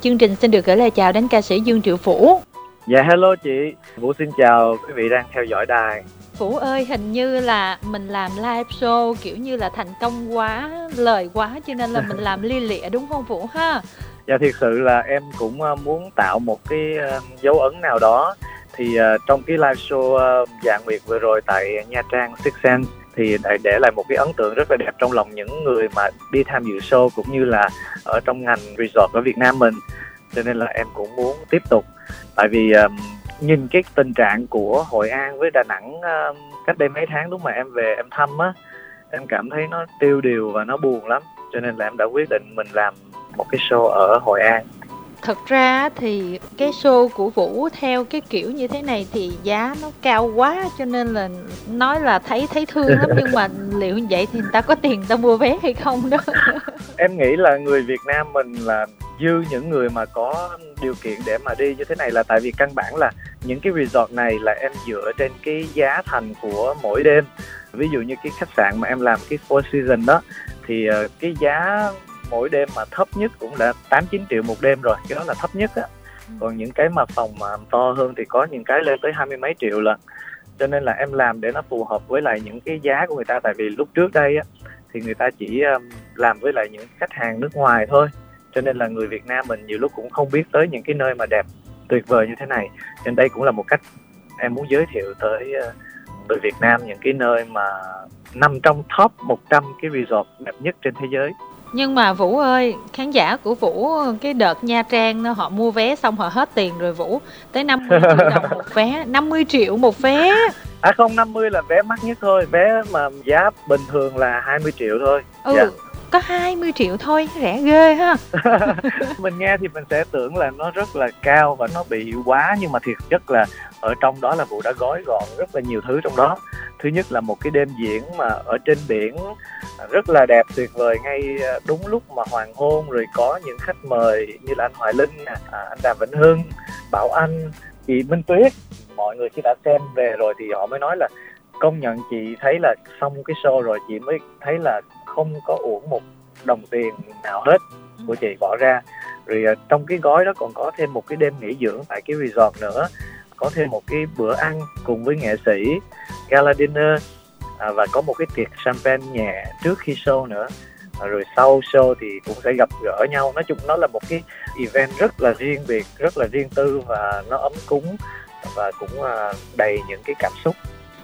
Chương trình xin được gửi lời chào đến ca sĩ Dương Triệu Vũ. Dạ hello chị, Vũ xin chào quý vị đang theo dõi đài. Vũ ơi, hình như là mình làm live show kiểu như là thành công quá, lời quá cho nên là mình làm lia lịa đúng không Vũ ha? Dạ thiệt sự là em cũng ờ, muốn tạo một cái ờ, dấu ấn nào đó thì uh, trong cái live show uh, dạ nguyệt vừa rồi tại Nha Trang Six Sense thì để, để lại một cái ấn tượng rất là đẹp trong lòng những người mà đi tham dự show cũng như là ở trong ngành resort ở Việt Nam mình. Cho nên là em cũng muốn tiếp tục. Tại vì um, nhìn cái tình trạng của Hội An với Đà Nẵng um, cách đây mấy tháng lúc mà em về em thăm á em cảm thấy nó tiêu điều và nó buồn lắm. Cho nên là em đã quyết định mình làm một cái show ở Hội An. Thật ra thì cái show của Vũ theo cái kiểu như thế này thì giá nó cao quá cho nên là nói là thấy thấy thương lắm nhưng mà liệu vậy thì người ta có tiền ta mua vé hay không đó. em nghĩ là người Việt Nam mình là dư những người mà có điều kiện để mà đi như thế này là tại vì căn bản là những cái resort này là em dựa trên cái giá thành của mỗi đêm ví dụ như cái khách sạn mà em làm cái Four season đó, thì ờ, cái giá mỗi đêm mà thấp nhất cũng đã 8 9 triệu một đêm rồi cái đó là thấp nhất á. Ừ. còn những cái mà phòng mà to hơn thì có những cái lên tới hai mươi mấy triệu lần. Cho nên là em làm để nó phù hợp với lại những cái giá của người ta tại vì lúc trước đây á thì người ta chỉ làm với lại những khách hàng nước ngoài thôi. Cho nên là người Việt Nam mình nhiều lúc cũng không biết tới những cái nơi mà đẹp tuyệt vời như thế này. Nên đây cũng là một cách em muốn giới thiệu tới người Việt Nam những cái nơi mà nằm trong top 100 cái resort đẹp nhất trên thế giới nhưng mà Vũ ơi, khán giả của Vũ cái đợt Nha Trang họ mua vé xong họ hết tiền rồi Vũ. Tới 50 triệu đồng một vé, 50 triệu một vé. À không, 50 là vé mắc nhất thôi, vé mà giá bình thường là 20 triệu thôi. Ừ. Dạ có 20 triệu thôi, rẻ ghê ha. Mình nghe thì mình sẽ tưởng là nó rất là cao và nó bị quá, nhưng mà thiệt chất là ở trong đó là vụ đã gói gọn rất là nhiều thứ trong đó. Thứ nhất là một cái đêm diễn mà ở trên biển, rất là đẹp, tuyệt vời, ngay ờ, đúng lúc mà hoàng hôn, rồi có những khách mời như là anh Hoài Linh à, anh Đàm Vĩnh Hưng, Bảo Anh, chị Minh Tuyết. Mọi người khi đã xem về rồi thì họ mới nói là công nhận chị thấy là xong cái show rồi, chị mới thấy là không có uổng một đồng tiền nào hết của chị bỏ ra. Rồi à, trong cái gói đó còn có thêm một cái đêm nghỉ dưỡng tại cái resort nữa. Có thêm một cái bữa ăn cùng với nghệ sĩ gala dinner à, và có một cái tiệc champagne nhẹ trước khi show nữa. À, rồi sau show thì cũng sẽ gặp gỡ nhau. Nói chung nó là một cái event rất là riêng biệt rất là riêng tư và nó ấm cúng và cũng à, đầy những cái cảm xúc.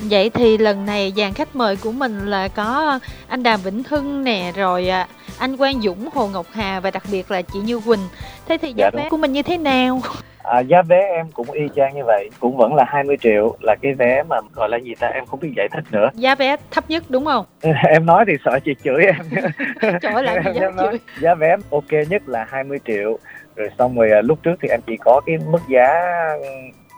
Vậy thì lần này dàn khách mời của mình là có anh Đàm Vĩnh Hưng nè, rồi à, anh Quang Dũng, Hồ Ngọc Hà và đặc biệt là chị Như Quỳnh. Thế thì giá dạ, vé của mình như thế nào? À, giá vé em cũng y chang như vậy, cũng vẫn là 20 triệu là cái vé mà gọi là gì ta em không biết giải thích nữa. Giá vé thấp nhất đúng không? em nói thì sợ chị chửi em. Trời lại em, em nói, giá vé ok nhất là 20 triệu. Rồi xong rồi à, lúc trước thì em chỉ có cái mức giá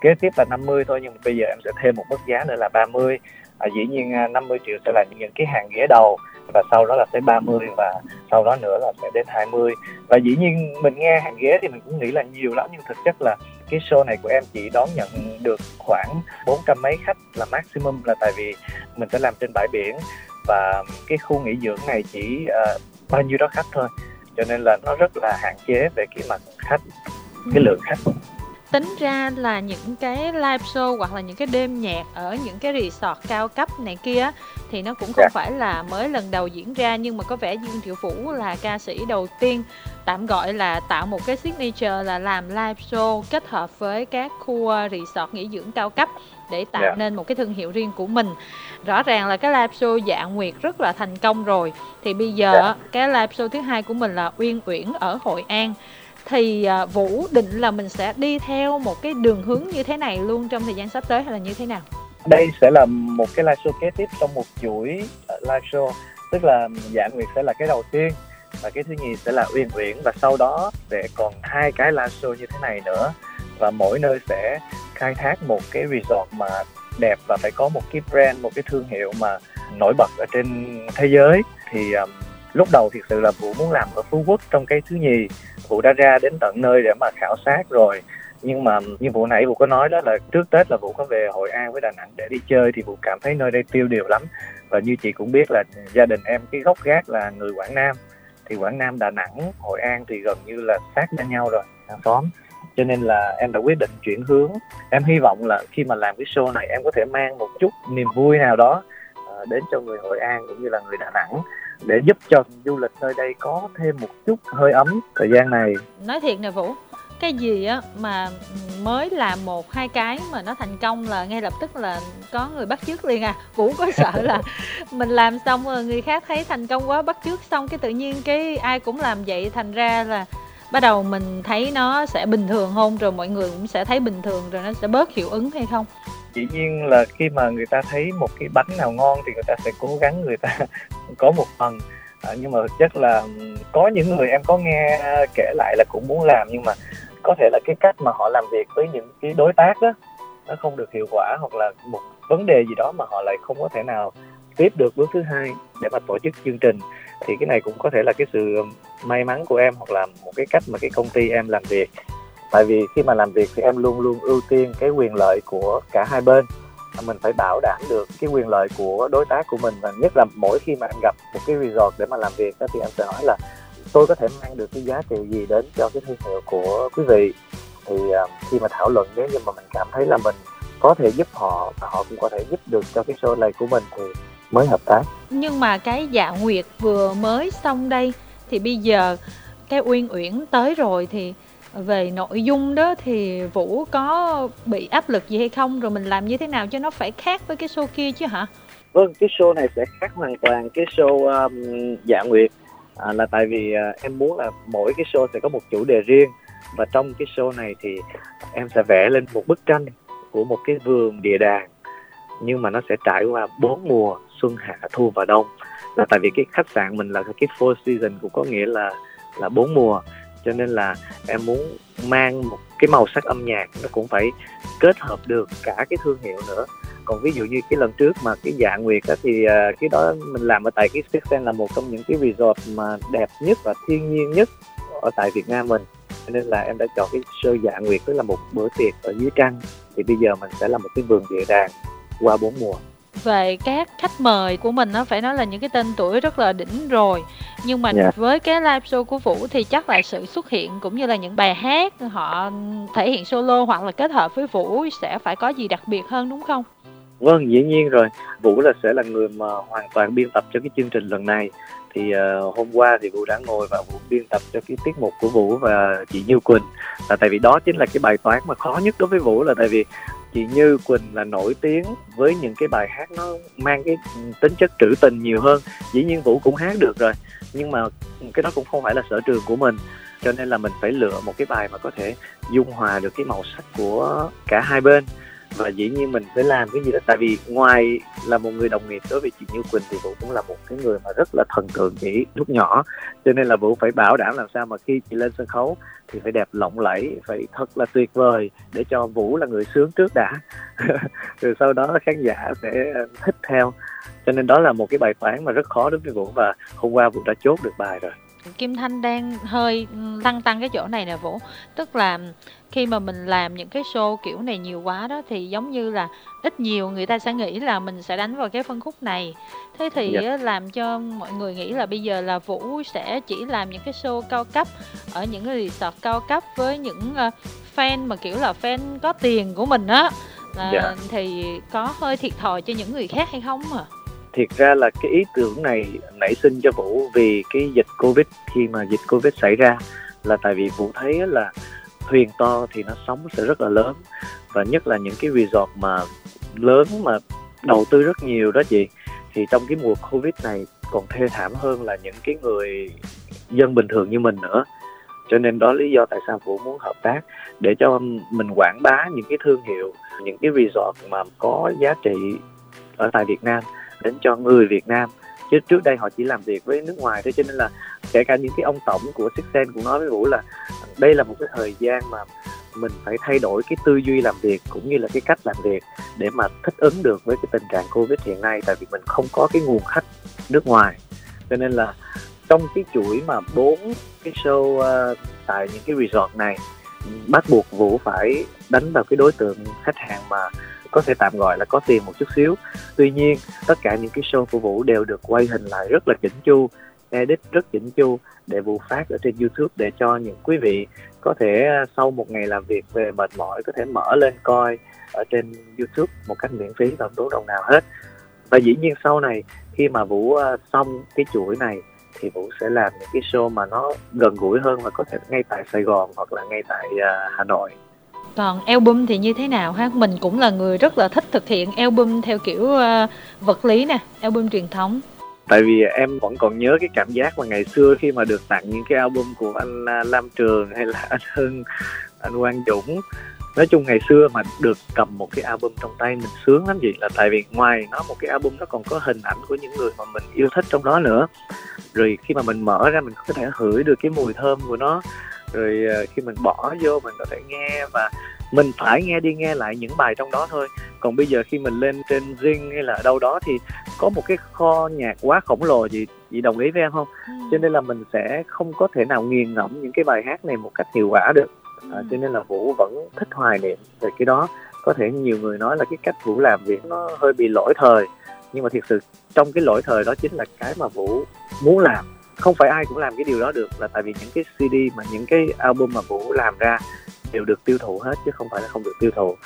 kế tiếp là 50 thôi nhưng mà bây giờ em sẽ thêm một mức giá nữa là 30 à, dĩ nhiên à, 50 triệu sẽ là những cái hàng ghế đầu và sau đó là tới 30 và sau đó nữa là sẽ đến 20 và dĩ nhiên mình nghe hàng ghế thì mình cũng nghĩ là nhiều lắm nhưng thực chất là cái show này của em chỉ đón nhận được khoảng 400 mấy khách là maximum là tại vì mình sẽ làm trên bãi biển và cái khu nghỉ dưỡng này chỉ uh, bao nhiêu đó khách thôi. Cho nên là nó rất là hạn chế về cái mặt khách cái lượng khách tính ra là những cái live show hoặc là những cái đêm nhạc ở những cái resort cao cấp này kia thì nó cũng không yeah. Dạ. phải là mới lần đầu diễn ra nhưng mà có vẻ Dương Triệu Vũ là ca sĩ đầu tiên tạm gọi là tạo một cái signature là làm live show kết hợp với các khu resort nghỉ dưỡng cao cấp để tạo yeah. Dạ. nên một cái thương hiệu riêng của mình rõ ràng là cái live show dạ nguyệt rất là thành công rồi thì bây giờ yeah. Dạ. cái live show thứ hai của mình là uyên uyển ở hội an thì à, Vũ định là mình sẽ đi theo một cái đường hướng như thế này luôn trong thời gian sắp tới hay là như thế nào? Đây sẽ là một cái live show kế tiếp trong một chuỗi à, live show. Tức là dạ nguyệt sẽ là cái đầu tiên và cái thứ nhì sẽ là uyên uyển và sau đó sẽ còn hai cái live show như thế này nữa. Và mỗi nơi sẽ khai thác một cái resort mà đẹp và phải có một cái brand một cái thương hiệu mà nổi bật ở trên thế giới. Thì um, lúc đầu thực sự là vũ muốn làm ở phú quốc trong cái thứ nhì vụ đã ra đến tận nơi để mà khảo sát rồi. Nhưng mà như vụ nãy vụ có nói đó là trước Tết là vụ có về Hội An với Đà Nẵng để đi chơi thì vụ cảm thấy nơi đây tiêu điều lắm. Và như chị cũng biết là gia đình em, cái gốc gác là người Quảng Nam. Thì Quảng Nam, Đà Nẵng, Hội An thì gần như là sát ra nhau rồi, hàng xóm. Cho nên là em đã quyết định chuyển hướng. Em hy vọng là khi mà làm cái show này, em có thể mang một chút niềm vui nào đó ờ, đến cho người hội an cũng như là người đà nẵng để giúp cho du lịch nơi đây có thêm một chút hơi ấm thời gian này. Nói thiệt nè vũ cái gì á mà mới làm một hai cái mà nó thành công là ngay lập tức là có người bắt chước liền à. Vũ có sợ là mình làm xong rồi người khác thấy thành công quá bắt chước xong cái tự nhiên cái ai cũng làm vậy thành ra là bắt đầu mình thấy nó sẽ bình thường hơn rồi mọi người cũng sẽ thấy bình thường rồi nó sẽ bớt hiệu ứng hay không dĩ nhiên là khi mà người ta thấy một cái bánh nào ngon thì người ta sẽ cố gắng người ta có một phần. À, nhưng mà thực chất là có những người em có nghe kể lại là cũng muốn làm nhưng mà có thể là cái cách mà họ làm việc với những cái đối tác đó nó không được hiệu quả hoặc là một vấn đề gì đó mà họ lại không có thể nào tiếp được bước thứ hai để mà tổ chức chương trình thì cái này cũng có thể là cái sự may mắn của em hoặc là một cái cách mà cái công ty em làm việc tại vì khi mà làm việc thì em luôn luôn ưu tiên cái quyền lợi của cả hai bên. Mình phải bảo đảm được cái quyền lợi của đối tác của mình và nhất là mỗi khi mà em gặp một cái resort để mà làm việc đó thì em sẽ nói là tôi có thể mang được cái giá trị gì đến cho cái thương hiệu của quý vị? Thì uh, khi mà thảo luận nếu như mà mình cảm thấy là mình có thể giúp họ và họ cũng có thể giúp được cho cái show này của mình thì mới hợp tác. Nhưng mà cái dạ nguyệt vừa mới xong đây thì bây giờ cái uyên uyển tới rồi thì về nội dung đó thì vũ có bị áp lực gì hay không? Rồi mình làm như thế nào cho nó phải khác với cái show kia chứ hả? Vâng cái show này sẽ khác hoàn toàn cái show um, dạ nguyệt. À, là tại vì à, em muốn là mỗi cái show sẽ có một chủ đề riêng. Và trong cái show này thì em sẽ vẽ lên một bức tranh của một cái vườn địa đàng. Nhưng mà nó sẽ trải qua bốn mùa xuân hạ thu và đông. Là tại vì cái khách sạn mình là cái four season cũng có nghĩa là là bốn mùa cho nên là em muốn mang một cái màu sắc âm nhạc nó cũng phải kết hợp được cả cái thương hiệu nữa. Còn ví dụ như cái lần trước mà cái dạ nguyệt á thì uh, cái đó mình làm ở tại cái Sixten là một trong những cái resort mà đẹp nhất và thiên nhiên nhất ở tại Việt Nam mình. Cho nên là em đã chọn cái show dạ nguyệt tức là một bữa tiệc ở dưới trăng. Thì bây giờ mình sẽ là một cái vườn địa đàng qua bốn mùa. Về các khách mời của mình nó phải nói là những cái tên tuổi rất là đỉnh rồi nhưng mà yeah. Dạ. với cái live show của vũ thì chắc là sự xuất hiện cũng như là những bài hát họ thể hiện solo hoặc là kết hợp với vũ sẽ phải có gì đặc biệt hơn đúng không vâng dĩ nhiên rồi vũ là sẽ là người mà hoàn toàn biên tập cho cái chương trình lần này thì uh, hôm qua thì vũ đã ngồi và vũ biên tập cho cái tiết mục của vũ và chị như quỳnh là tại vì đó chính là cái bài toán mà khó nhất đối với vũ là tại vì chị Như Quỳnh là nổi tiếng với những cái bài hát nó mang cái tính chất trữ tình nhiều hơn. Dĩ nhiên Vũ cũng hát được rồi, nhưng mà cái đó cũng không phải là sở trường của mình. Cho nên là mình phải lựa một cái bài mà có thể dung hòa được cái màu sắc của cả hai bên và dĩ nhiên mình phải làm cái gì đó. Tại vì ngoài là một người đồng nghiệp, đối với chị Như Quỳnh thì Vũ cũng là một cái người mà rất là thần tượng chị lúc nhỏ. Cho nên là Vũ phải bảo đảm làm sao mà khi chị lên sân khấu thì phải đẹp lộng lẫy, phải thật là tuyệt vời để cho Vũ là người sướng trước đã. Rồi sau đó khán giả sẽ ờ, thích theo. Cho nên đó là một cái bài toán mà rất khó đối với Vũ và hôm qua Vũ đã chốt được bài rồi. Kim Thanh đang hơi tăng tăng cái chỗ này nè Vũ Tức là khi mà mình làm những cái show kiểu này nhiều quá đó Thì giống như là ít nhiều người ta sẽ nghĩ là mình sẽ đánh vào cái phân khúc này Thế thì dạ. làm cho mọi người nghĩ là bây giờ là Vũ sẽ chỉ làm những cái show cao cấp Ở những cái resort cao cấp với những uh, fan mà kiểu là fan có tiền của mình á dạ. Thì có hơi thiệt thòi cho những người khác hay không à? Thiệt ra là cái ý tưởng này nảy sinh cho vũ vì cái dịch covid. Khi mà dịch covid xảy ra là tại vì vũ thấy là thuyền to thì nó sóng sẽ rất là lớn. Và nhất là những cái resort mà lớn mà đầu tư rất nhiều đó chị, thì trong cái mùa covid này còn thê thảm hơn là những cái người dân bình thường như mình nữa. Cho nên đó lý do tại sao vũ muốn hợp tác để cho mình quảng bá những cái thương hiệu, những cái resort mà có giá trị ở tại Việt Nam đến cho người Việt Nam. Chứ trước đây họ chỉ làm việc với nước ngoài thôi cho nên là kể cả những cái ông tổng của Sixten cũng nói với Vũ là đây là một cái thời gian mà mình phải thay đổi cái tư duy làm việc cũng như là cái cách làm việc để mà thích ứng được với cái tình trạng Covid hiện nay tại vì mình không có cái nguồn khách nước ngoài. Cho nên là trong cái chuỗi mà bốn cái show uh, tại những cái resort này bắt buộc Vũ phải đánh vào cái đối tượng khách hàng mà có thể tạm gọi là có tiền một chút xíu. Tuy nhiên, tất cả những cái show của vũ đều được quay hình lại rất là chỉnh chu, edit rất chỉnh chu để Vũ phát ở trên YouTube để cho những quý vị có thể à, sau một ngày làm việc về mệt mỏi có thể mở lên coi ở trên YouTube một cách miễn phí không tốn đồng nào hết. Và dĩ nhiên sau này, khi mà Vũ à, xong cái chuỗi này thì Vũ sẽ làm những cái show mà nó gần gũi hơn và có thể ngay tại Sài Gòn hoặc là ngay tại à, Hà Nội còn album thì như thế nào ha? Mình cũng là người rất là thích thực hiện album theo kiểu uh, vật lý nè, album truyền thống. Tại vì em vẫn còn nhớ cái cảm giác mà ngày xưa khi mà được tặng những cái album của anh à, Lam Trường hay là anh Hưng, anh Quang Dũng nói chung ngày xưa mà được cầm một cái album trong tay mình sướng lắm gì là tại vì ngoài nó một cái album nó còn có hình ảnh của những người mà mình yêu thích trong đó nữa rồi khi mà mình mở ra mình có thể hửi được cái mùi thơm của nó rồi ờ, khi mình bỏ vô mình có thể nghe và mình phải nghe đi nghe lại những bài trong đó thôi. Còn bây giờ khi mình lên trên Zing hay là đâu đó thì có một cái kho nhạc quá khổng lồ gì chị đồng ý với em không? Ừ. cho nên là mình sẽ không có thể nào nghiền ngẫm những cái bài hát này một cách hiệu quả được. À, ừ. cho nên là vũ vẫn thích hoài niệm về cái đó. Có thể nhiều người nói là cái cách vũ làm việc nó hơi bị lỗi thời nhưng mà thực sự trong cái lỗi thời đó chính là cái mà vũ muốn làm không phải ai cũng làm cái điều đó được là tại vì những cái CD mà những cái album mà Vũ làm ra đều được tiêu thụ hết chứ không phải là không được tiêu thụ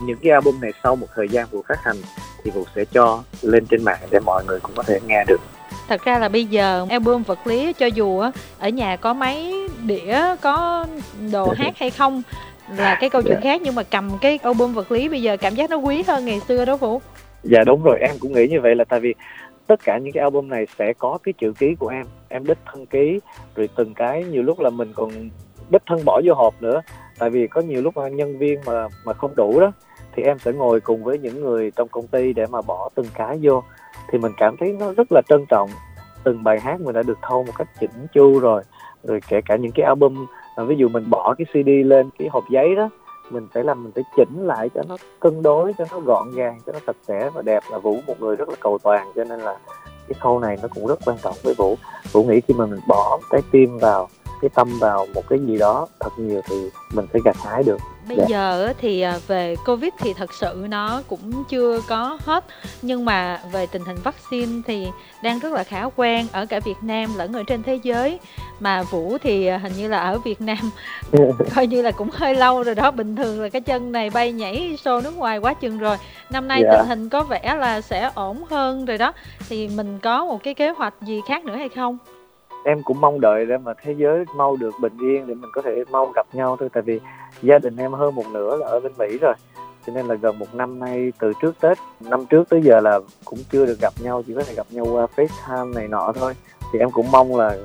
những cái album này sau một thời gian Vũ phát hành thì Vũ sẽ cho lên trên mạng để mọi người cũng có thể nghe được thật ra là bây giờ album vật lý cho dù ở nhà có máy đĩa có đồ hát hay không là cái câu chuyện yeah. Dạ. khác nhưng mà cầm cái album vật lý bây giờ cảm giác nó quý hơn ngày xưa đó vũ dạ đúng rồi em cũng nghĩ như vậy là tại vì tất cả những cái album này sẽ có cái chữ ký của em. Em đích thân ký, rồi từng cái, nhiều lúc là mình còn đích thân bỏ vô hộp nữa. Tại vì có nhiều lúc mà nhân viên mà mà không đủ đó, thì em sẽ ngồi cùng với những người trong công ty để mà bỏ từng cái vô. Thì mình cảm thấy nó rất là trân trọng. Từng bài hát mình đã được thâu một cách chỉnh chu rồi rồi kể cả những cái album à, ví dụ mình bỏ cái CD lên cái hộp giấy đó mình phải làm mình phải chỉnh lại cho nó cân đối cho nó gọn gàng cho nó sạch sẽ và đẹp. Là vũ một người rất là cầu toàn cho nên là cái khâu này nó cũng rất quan trọng với vũ. Vũ nghĩ khi mà mình bỏ cái tim vào cái tâm vào một cái gì đó thật nhiều thì mình sẽ gặt hái được bây dạ. giờ thì à, về covid thì thật sự nó cũng chưa có hết nhưng mà về tình hình vaccine thì đang rất là khả quan ở cả Việt Nam lẫn ở trên thế giới mà Vũ thì à, hình như là ở Việt Nam coi như là cũng hơi lâu rồi đó bình thường là cái chân này bay nhảy xô nước ngoài quá chừng rồi năm nay yeah. Dạ. tình hình có vẻ là sẽ ổn hơn rồi đó thì mình có một cái kế hoạch gì khác nữa hay không em cũng mong đợi để mà thế giới mau được bình yên, để mình có thể mau gặp nhau thôi. Tại vì gia đình em hơn một nửa là ở bên Mỹ rồi. Cho nên là gần một năm nay, từ trước Tết, năm trước tới giờ là cũng chưa được gặp nhau, chỉ có thể gặp nhau qua FaceTime này nọ thôi. Thì em cũng mong là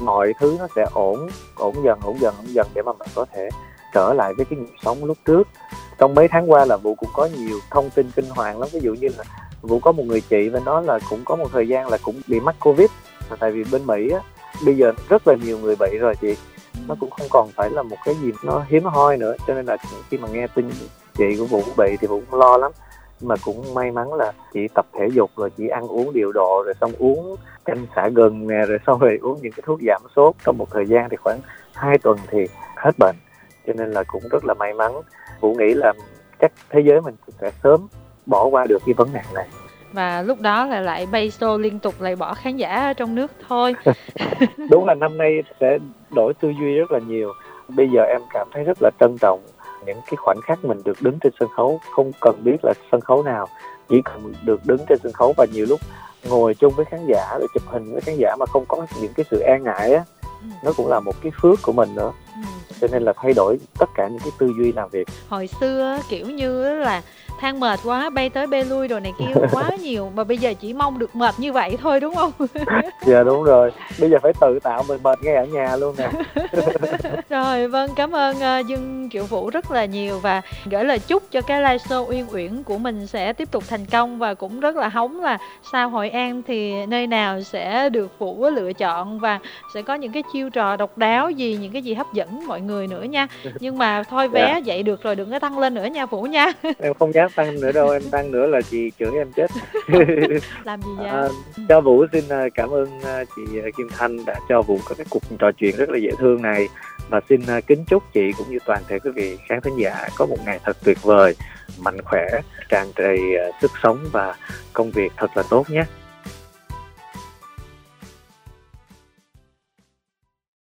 mọi thứ nó sẽ ổn ổn dần ổn dần ổn dần để mà mình có thể trở lại với cái nhịp sống lúc trước. Trong mấy tháng qua là Vũ cũng có nhiều thông tin kinh hoàng lắm. Ví dụ như là Vũ có một người chị và nó là cũng có một thời gian là cũng bị mắc covid tại vì bên mỹ á bây giờ rất là nhiều người bị rồi chị. Nó cũng không còn phải là một cái gì nó hiếm hoi nữa cho nên là khi mà nghe tin chị của vũ bị thì vũ cũng lo lắm. Nhưng mà cũng may mắn là chị tập thể dục rồi chị ăn uống điều độ rồi xong uống canh xả gừng nè rồi xong rồi uống những cái thuốc giảm sốt. Trong một thời gian thì khoảng hai tuần thì hết bệnh cho nên là cũng rất là may mắn. Vũ nghĩ là chắc thế giới mình sẽ sớm bỏ qua được cái vấn nạn này và lúc đó là lại bay show liên tục lại bỏ khán giả ở trong nước thôi đúng là năm nay sẽ đổi tư duy rất là nhiều bây giờ em cảm thấy rất là trân trọng những cái khoảnh khắc mình được đứng trên sân khấu không cần biết là sân khấu nào chỉ cần được đứng trên sân khấu và nhiều lúc ngồi chung với khán giả rồi chụp hình với khán giả mà không có những cái sự e ngại á ừ. nó cũng là một cái phước của mình nữa. Cho nên là thay đổi tất cả những cái tư duy làm việc. Hồi xưa kiểu như là than mệt quá bay tới bay lui rồi này kia quá nhiều mà bây giờ chỉ mong được mệt như vậy thôi đúng không? Dạ đúng rồi. Bây giờ phải tự tạo mình mệt ngay ở nhà luôn nè. Rồi vâng cảm ơn uh, dương triệu vũ rất là nhiều và gửi lời chúc cho cái live show uyên uyển của mình sẽ tiếp tục thành công và cũng rất là hóng là sau hội an thì nơi nào sẽ được vũ lựa chọn và sẽ có những cái chiêu trò độc đáo gì những cái gì hấp dẫn mọi người nữa nha. Nhưng mà thôi vé dạ. vậy được rồi đừng có tăng lên nữa nha vũ nha. Em không dám tăng nữa đâu em tăng nữa là chị chửi em chết. Làm gì vậy? À, cho vũ xin à, cảm ơn à, chị kim thanh đã cho vũ có cái cuộc trò chuyện rất là dễ thương này. Và xin à, kính chúc chị cũng như toàn thể quý vị khán thính giả có một ngày thật tuyệt vời mạnh khỏe tràn đầy sức sống và công việc thật là tốt nhé